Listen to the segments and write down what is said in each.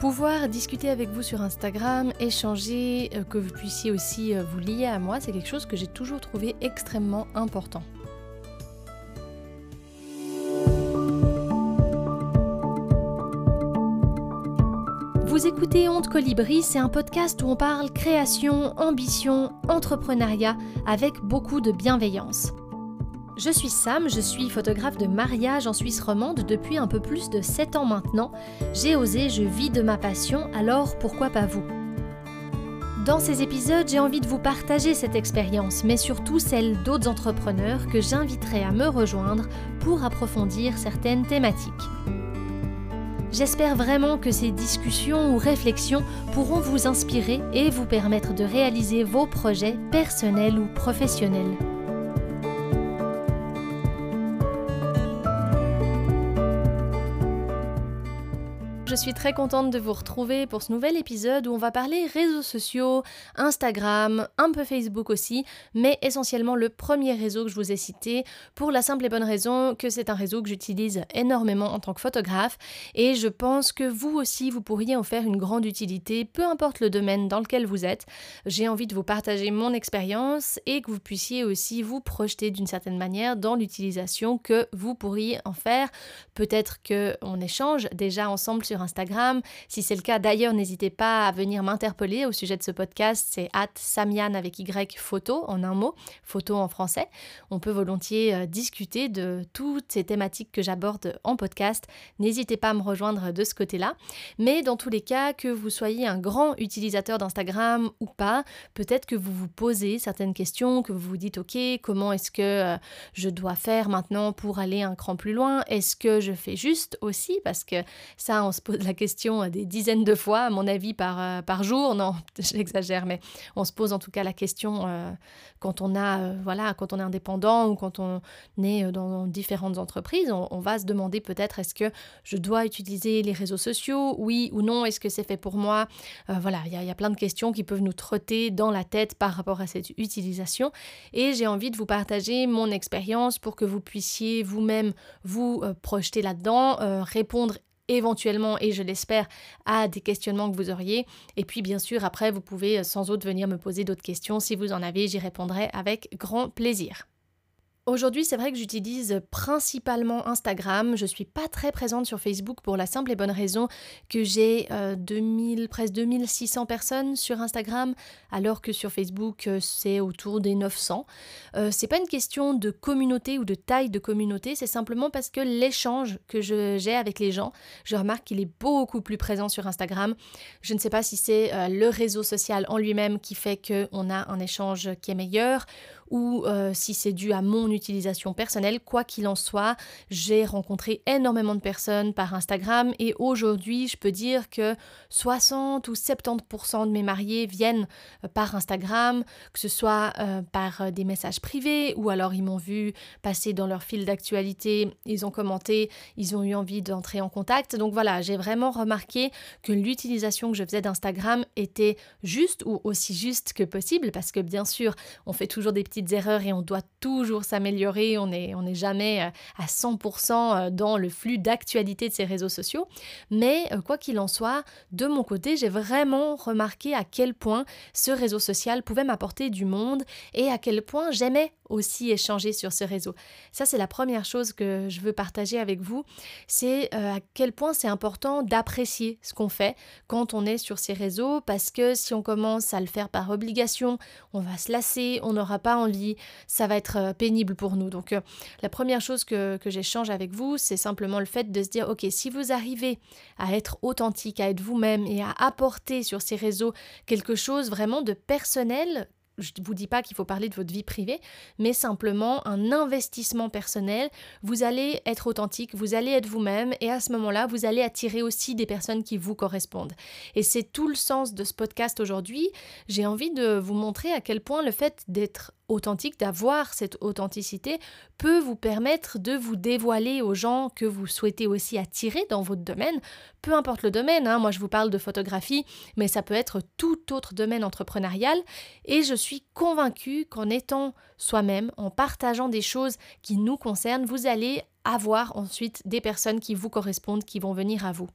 Pouvoir discuter avec vous sur Instagram, échanger, euh, que vous puissiez aussi euh, vous lier à moi, c'est quelque chose que j'ai toujours trouvé extrêmement important. Vous écoutez Honte Colibri, c'est un podcast où on parle création, ambition, entrepreneuriat avec beaucoup de bienveillance. Je suis Sam, je suis photographe de mariage en Suisse romande depuis un peu plus de 7 ans maintenant. J'ai osé, je vis de ma passion, alors pourquoi pas vous? Dans ces épisodes, j'ai envie de vous partager cette expérience, mais surtout celle d'autres entrepreneurs que j'inviterai à me rejoindre pour approfondir certaines thématiques. J'espère vraiment que ces discussions ou réflexions pourront vous inspirer et vous permettre de réaliser vos projets personnels ou professionnels. Je suis très contente de vous retrouver pour ce nouvel épisode où on va parler réseaux sociaux, Instagram, un peu Facebook aussi, mais essentiellement le premier réseau que je vous ai cité pour la simple et bonne raison que c'est un réseau que j'utilise énormément en tant que photographe et je pense que vous aussi vous pourriez en faire une grande utilité, peu importe le domaine dans lequel vous êtes. J'ai envie de vous partager mon expérience et que vous puissiez aussi vous projeter d'une certaine manière dans l'utilisation que vous pourriez en faire. Peut-être qu'on échange déjà ensemble sur Instagram. Si c'est le cas, d'ailleurs, n'hésitez pas à venir m'interpeller au sujet de ce podcast. C'est at Samian avec Y photo en un mot, photo en français. On peut volontiers euh, discuter de toutes ces thématiques que j'aborde en podcast. N'hésitez pas à me rejoindre de ce côté-là. Mais dans tous les cas, que vous soyez un grand utilisateur d'Instagram ou pas, peut-être que vous vous posez certaines questions, que vous vous dites, OK, comment est-ce que euh, je dois faire maintenant pour aller un cran plus loin? Est-ce que je fais juste aussi? Parce que ça, on se pose la question des dizaines de fois, à mon avis, par, euh, par jour. Non, j'exagère, mais on se pose en tout cas la question euh, quand on a, euh, voilà, quand on est indépendant ou quand on est dans différentes entreprises. On, va se demander peut-être est-ce que je dois utiliser les réseaux sociaux, oui ou non, est-ce que c'est fait pour moi? Voilà, il y, y, a plein de questions qui peuvent nous trotter dans la tête par rapport à cette utilisation. Et j'ai envie de vous partager mon expérience pour que vous puissiez vous-même vous projeter là-dedans, répondre éventuellement, et je l'espère, à des questionnements que vous auriez. Et puis, bien sûr, après, vous pouvez sans autre venir me poser d'autres questions. Si vous en avez, j'y répondrai avec grand plaisir. Aujourd'hui, c'est vrai que j'utilise principalement Instagram. Je suis pas très présente sur Facebook pour la simple et bonne raison que j'ai 2000, euh, presque 2600 personnes sur Instagram, alors que sur Facebook, euh, c'est autour des 900. Euh, c'est pas une question de communauté ou de taille de communauté, c'est simplement parce que l'échange que j'ai avec les gens, je remarque qu'il est beaucoup plus présent sur Instagram. Je ne sais pas si c'est le réseau social en lui-même qui fait qu'on a un échange qui est meilleur ou euh, si c'est dû à mon utilisation personnelle. Quoi qu'il en soit, j'ai rencontré énormément de personnes par Instagram et aujourd'hui, je peux dire que 60 ou 70% de mes mariés viennent euh, par Instagram, que ce soit euh, par des messages privés ou alors ils m'ont vu passer dans leur fil d'actualité, ils ont commenté, ils ont eu envie d'entrer en contact. Donc voilà, j'ai vraiment remarqué que l'utilisation que je faisais d'Instagram était juste ou aussi juste que possible parce que bien sûr, on fait toujours des petits erreurs et on doit toujours s'améliorer. On n'est on est jamais euh, à 100% euh, dans le flux d'actualité de ces réseaux sociaux. Mais euh, quoi qu'il en soit, de mon côté, j'ai vraiment remarqué à quel point ce réseau social pouvait m'apporter du monde et à quel point j'aimais aussi échanger sur ce réseau. Ça, c'est la première chose que je veux partager avec vous. C'est à quel point c'est important d'apprécier ce qu'on fait quand on est sur ces réseaux parce que si on commence à le faire par obligation, on va se lasser, on n'aura pas envie, ça va être euh, pénible pour nous. Donc euh, la première chose que, que j'échange avec vous, c'est simplement le fait de se dire, ok, si vous arrivez à être authentique, à être vous-même et à apporter sur ces réseaux quelque chose vraiment de personnel je ne vous dis pas qu'il faut parler de votre vie privée, mais simplement un investissement personnel. Vous allez être authentique, vous allez être vous-même, et à ce moment-là, vous allez attirer aussi des personnes qui vous correspondent. Et c'est tout le sens de ce podcast aujourd'hui. J'ai envie de vous montrer à quel point le fait d'être authentique, d'avoir cette authenticité, peut vous permettre de vous dévoiler aux gens que vous souhaitez aussi attirer dans votre domaine, peu importe le domaine, hein. moi je vous parle de photographie, mais ça peut être tout autre domaine entrepreneurial, et je suis convaincue qu'en étant soi-même, en partageant des choses qui nous concernent, vous allez avoir ensuite des personnes qui vous correspondent, qui vont venir à vous.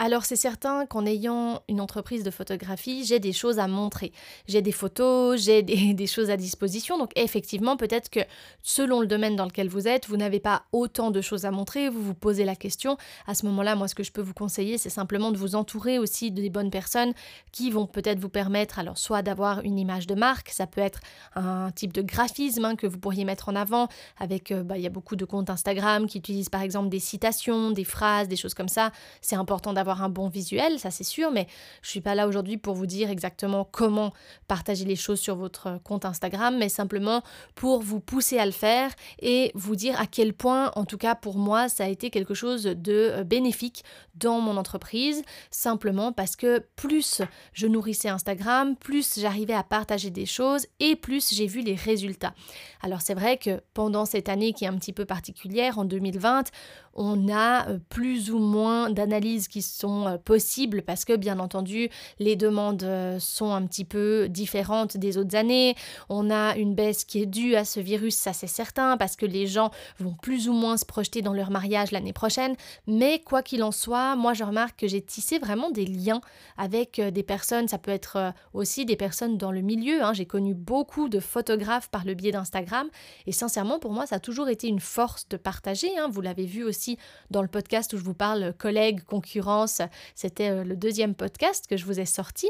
Alors c'est certain qu'en ayant une entreprise de photographie, j'ai des choses à montrer. J'ai des photos, j'ai des, choses à disposition. Donc effectivement, peut-être que selon le domaine dans lequel vous êtes, vous n'avez pas autant de choses à montrer, vous vous posez la question. À ce moment-là, moi ce que je peux vous conseiller, c'est simplement de vous entourer aussi des bonnes personnes qui vont peut-être vous permettre, alors soit d'avoir une image de marque, ça peut être un type de graphisme hein, que vous pourriez mettre en avant avec, euh, bah, il y a beaucoup de comptes Instagram qui utilisent par exemple des citations, des phrases, des choses comme ça. C'est important d'avoir un bon visuel, ça c'est sûr, mais je suis pas là aujourd'hui pour vous dire exactement comment partager les choses sur votre compte Instagram, mais simplement pour vous pousser à le faire et vous dire à quel point, en tout cas pour moi, ça a été quelque chose de euh, bénéfique dans mon entreprise, simplement parce que plus je nourrissais Instagram, plus j'arrivais à partager des choses et plus j'ai vu les résultats. Alors c'est vrai que pendant cette année qui est un petit peu particulière, en 2020, on a euh, plus ou moins d'analyses qui sont euh, possibles parce que bien entendu les demandes euh, sont un petit peu différentes des autres années. On a une baisse qui est due à ce virus, ça c'est certain, parce que les gens vont plus ou moins se projeter dans leur mariage l'année prochaine. Mais quoi qu'il en soit, moi je remarque que j'ai tissé vraiment des liens avec des personnes, ça peut être aussi des personnes dans le milieu. Hein. J'ai connu beaucoup de photographes par le biais d'Instagram et sincèrement pour moi ça a toujours été une force de partager. Hein. Vous l'avez vu aussi dans le podcast où je vous parle collègues, concurrence. C'était euh, le deuxième podcast que je vous ai sorti.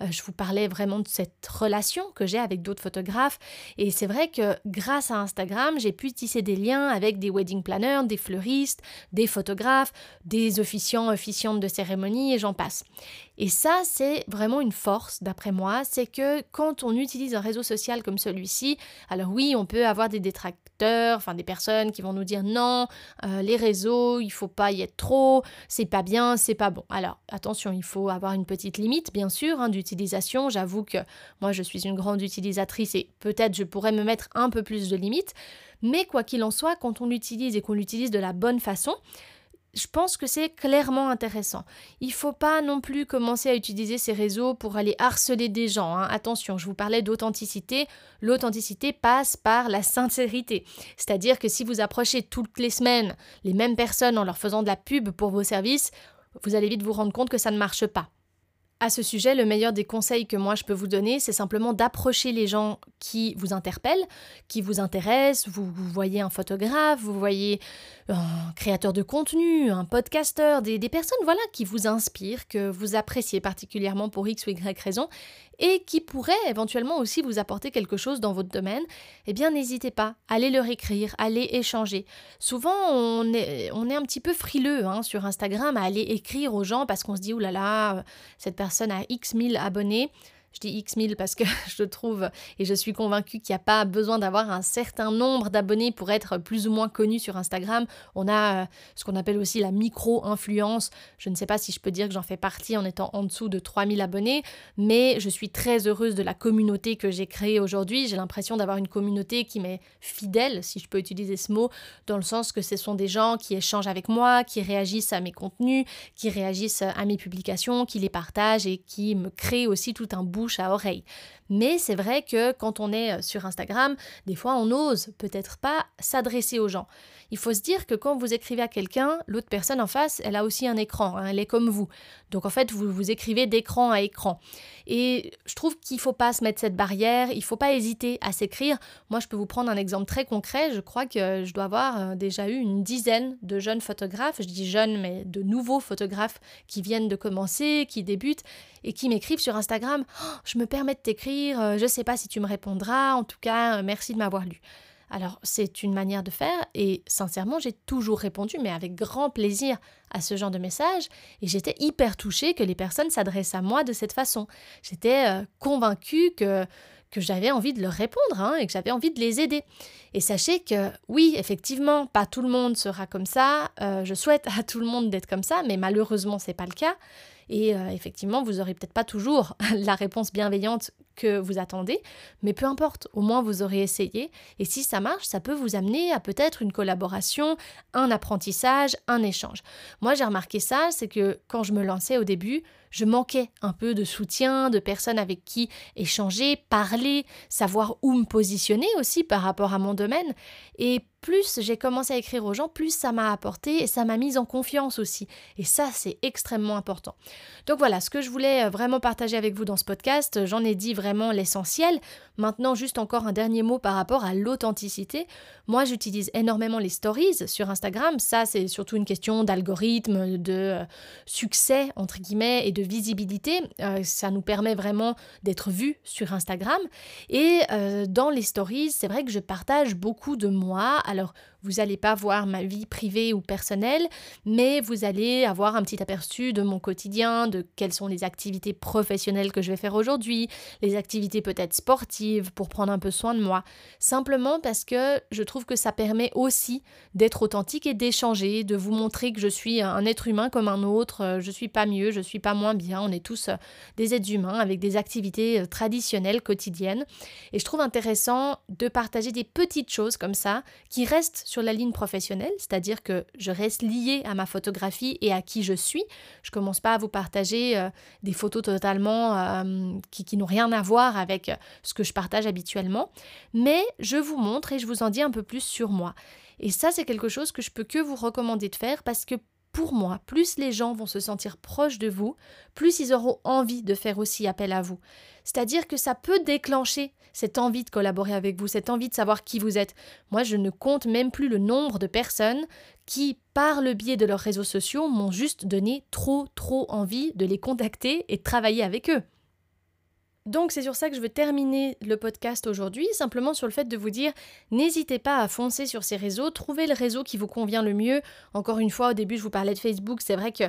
Euh, je vous parlais vraiment de cette relation que j'ai avec d'autres photographes. Et c'est vrai que grâce à Instagram, j'ai pu tisser des liens avec des wedding planners, des fleuristes, des photographes, des officiants, officiantes de cérémonie et j'en passe. Et ça, c'est vraiment une force, d'après moi, c'est que quand on utilise un réseau social comme celui-ci, alors oui, on peut avoir des détracteurs, des personnes qui vont nous dire non, euh, les réseaux, il faut pas y être trop, c'est pas bien, c'est pas bon. Alors attention, il faut avoir une petite limite, bien sûr, hein, d'utilisation. J'avoue que moi, je suis une grande utilisatrice et peut-être je pourrais me mettre un peu plus de limites. Mais quoi qu'il en soit, quand on l'utilise et qu'on l'utilise de la bonne façon, je pense que c'est clairement intéressant. Il faut pas non plus commencer à utiliser ces réseaux pour aller harceler des gens. Hein. Attention, je vous parlais d'authenticité. L'authenticité passe par la sincérité. C'est-à-dire que si vous approchez toutes les semaines les mêmes personnes en leur faisant de la pub pour vos services, vous allez vite vous rendre compte que ça ne marche pas. À ce sujet, le meilleur des conseils que moi je peux vous donner, c'est simplement d'approcher les gens qui vous interpellent, qui vous intéressent. Vous, voyez un photographe, vous voyez un créateur de contenu, un podcasteur, des, personnes voilà qui vous inspirent, que vous appréciez particulièrement pour X ou Y raison, et qui pourraient éventuellement aussi vous apporter quelque chose dans votre domaine, eh bien n'hésitez pas, allez leur écrire, allez échanger. Souvent on est, on est un petit peu frileux hein, sur Instagram à aller écrire aux gens parce qu'on se dit, oulala, cette personne a X mille abonnés. Je dis X mille parce que je trouve et je suis convaincue qu'il n'y a pas besoin d'avoir un certain nombre d'abonnés pour être plus ou moins connu sur Instagram. On a euh, ce qu'on appelle aussi la micro-influence. Je ne sais pas si je peux dire que j'en fais partie en étant en dessous de 3000 abonnés, mais je suis très heureuse de la communauté que j'ai créée aujourd'hui. J'ai l'impression d'avoir une communauté qui m'est fidèle, si je peux utiliser ce mot, dans le sens que ce sont des gens qui échangent avec moi, qui réagissent à mes contenus, qui réagissent à mes publications, qui les partagent et qui me créent aussi tout un bout à oreille. Mais c'est vrai que quand on est euh, sur Instagram, des fois on n'ose peut-être pas s'adresser aux gens. Il faut se dire que quand vous écrivez à quelqu'un, l'autre personne en face, elle a aussi un écran, hein, elle est comme vous. Donc en fait, vous vous écrivez d'écran à écran. Et je trouve qu'il ne faut pas se mettre cette barrière, il ne faut pas hésiter à s'écrire. Moi, je peux vous prendre un exemple très concret. Je crois que je dois avoir euh, déjà eu une dizaine de jeunes photographes, je dis jeunes, mais de nouveaux photographes qui viennent de commencer, qui débutent et qui m'écrivent sur Instagram oh, Je me permets de t'écrire, euh, je ne sais pas si tu me répondras, en tout cas, euh, merci de m'avoir lu. Alors c'est une manière de faire et sincèrement j'ai toujours répondu mais avec grand plaisir à ce genre de message et j'étais hyper touchée que les personnes s'adressent à moi de cette façon. J'étais euh, convaincue que que j'avais envie de leur répondre hein, et que j'avais envie de les aider. Et sachez que oui, effectivement, pas tout le monde sera comme ça. je souhaite à tout le monde d'être comme ça, mais malheureusement, c'est pas le cas. Et euh, effectivement, vous n'aurez peut-être pas toujours la réponse bienveillante que vous attendez, mais peu importe, au moins vous aurez essayé. Et si ça marche, ça peut vous amener à peut-être une collaboration, un apprentissage, un échange. Moi, j'ai remarqué ça, c'est que quand je me lançais au début, je manquais un peu de soutien, de personnes avec qui échanger, parler, savoir où me positionner aussi par rapport à mon domaine. Et plus j'ai commencé à écrire aux gens, plus ça m'a apporté et ça m'a mise en confiance aussi. Et ça, c'est extrêmement important. Donc voilà, ce que je voulais euh, vraiment partager avec vous dans ce podcast, j'en ai dit vraiment l'essentiel. Maintenant, juste encore un dernier mot par rapport à l'authenticité. Moi, j'utilise énormément les stories sur Instagram. Ça, c'est surtout une question d'algorithme, de euh, succès, entre guillemets, et de visibilité. Euh, ça nous permet vraiment d'être vus sur Instagram. Et dans les stories, c'est vrai que je partage beaucoup de moi. Alors, vous n'allez pas voir ma vie privée ou personnelle, mais vous allez avoir un petit aperçu de mon quotidien, de quelles sont les activités professionnelles que je vais faire aujourd'hui, les activités peut-être sportives pour prendre un peu soin de moi. Simplement parce que je trouve que ça permet aussi d'être authentique et d'échanger, de vous montrer que je suis un être humain comme un autre, je suis pas mieux, je suis pas moins bien, on est tous des êtres humains avec des activités traditionnelles quotidiennes. Et je trouve intéressant de partager des petites choses comme ça qui restent sur la ligne professionnelle, c'est-à-dire que je reste liée à ma photographie et à qui je suis. Je commence pas à vous partager euh, des photos totalement euh, qui, qui n'ont rien à voir avec euh, ce que je partage habituellement, mais je vous montre et je vous en dis un peu plus sur moi. Et ça, c'est quelque chose que je peux que vous recommander de faire parce que pour moi, plus les gens vont se sentir proches de vous, plus ils auront envie de faire aussi appel à vous. C'est-à-dire que ça peut déclencher cette envie de collaborer avec vous, cette envie de savoir qui vous êtes. Moi, je ne compte même plus le nombre de personnes qui, par le biais de leurs réseaux sociaux, m'ont juste donné trop, trop envie de les contacter et de travailler avec eux. Donc c'est sur ça que je veux terminer le podcast aujourd'hui, simplement sur le fait de vous dire n'hésitez pas à foncer sur ces réseaux, trouvez le réseau qui vous convient le mieux. Encore une fois, au début je vous parlais de Facebook, c'est vrai que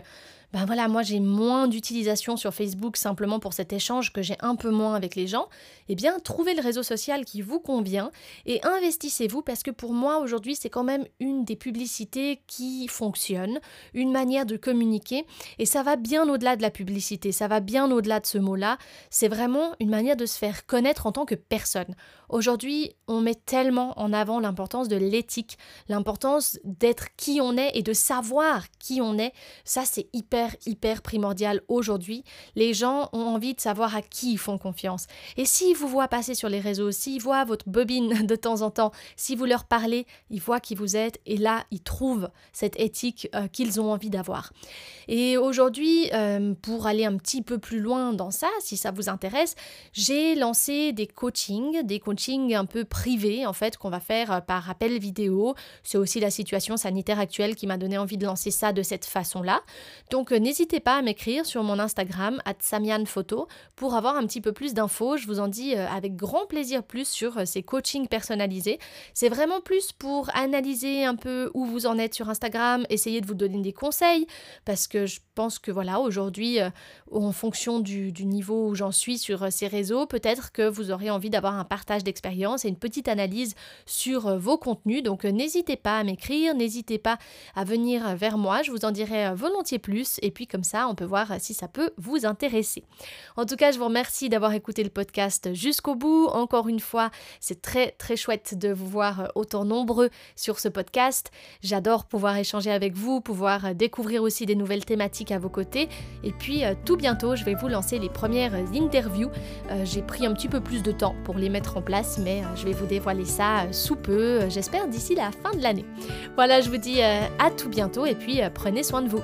ben voilà, moi j'ai moins d'utilisation sur Facebook simplement pour cet échange que j'ai un peu moins avec les gens, eh bien trouvez le réseau social qui vous convient et investissez-vous parce que pour moi aujourd'hui c'est quand même une des publicités qui fonctionne, une manière de communiquer et ça va bien au-delà de la publicité, ça va bien au-delà de ce mot-là, c'est vraiment une manière de se faire connaître en tant que personne. Aujourd'hui, on met tellement en avant l'importance de l'éthique, l'importance d'être qui on est et de savoir qui on est. Ça, c'est hyper, hyper primordial aujourd'hui. Les gens ont envie de savoir à qui ils font confiance. Et s'ils vous voient passer sur les réseaux, s'ils voient votre bobine de temps en temps, si vous leur parlez, ils voient qui vous êtes et là, ils trouvent cette éthique euh, qu'ils ont envie d'avoir. Et aujourd'hui, euh, pour aller un petit peu plus loin dans ça, si ça vous intéresse, j'ai lancé des coachings, des coachings un peu privé en fait qu'on va faire euh, par appel vidéo. C'est aussi la situation sanitaire actuelle qui m'a donné envie de lancer ça de cette façon-là. Donc n'hésitez pas à m'écrire sur mon Instagram @samianphoto pour avoir un petit peu plus d'infos. Je vous en dis euh, avec grand plaisir plus sur ces coachings personnalisés. C'est vraiment plus pour analyser un peu où vous en êtes sur Instagram, essayer de vous donner des conseils parce que je pense que voilà aujourd'hui en fonction du, du niveau où j'en suis sur ces réseaux, peut-être que vous aurez envie d'avoir un partage d'expérience et une petite analyse sur euh, vos contenus. Donc euh, n'hésitez pas à m'écrire, n'hésitez pas à venir euh, vers moi, je vous en dirai volontiers plus et puis comme ça on peut voir si ça peut vous intéresser. En tout cas, je vous remercie d'avoir écouté le podcast jusqu'au bout. Encore une fois, c'est très très chouette de vous voir autant nombreux sur ce podcast. J'adore pouvoir échanger avec vous, pouvoir découvrir aussi des nouvelles thématiques à vos côtés. Et puis tout bientôt, je vais vous lancer les premières interviews. J'ai pris un petit peu plus de temps pour les mettre en place mais euh, je vais vous dévoiler ça euh, sous peu, euh, j'espère d'ici la fin de l'année. Voilà, je vous dis à tout bientôt et puis prenez soin de vous.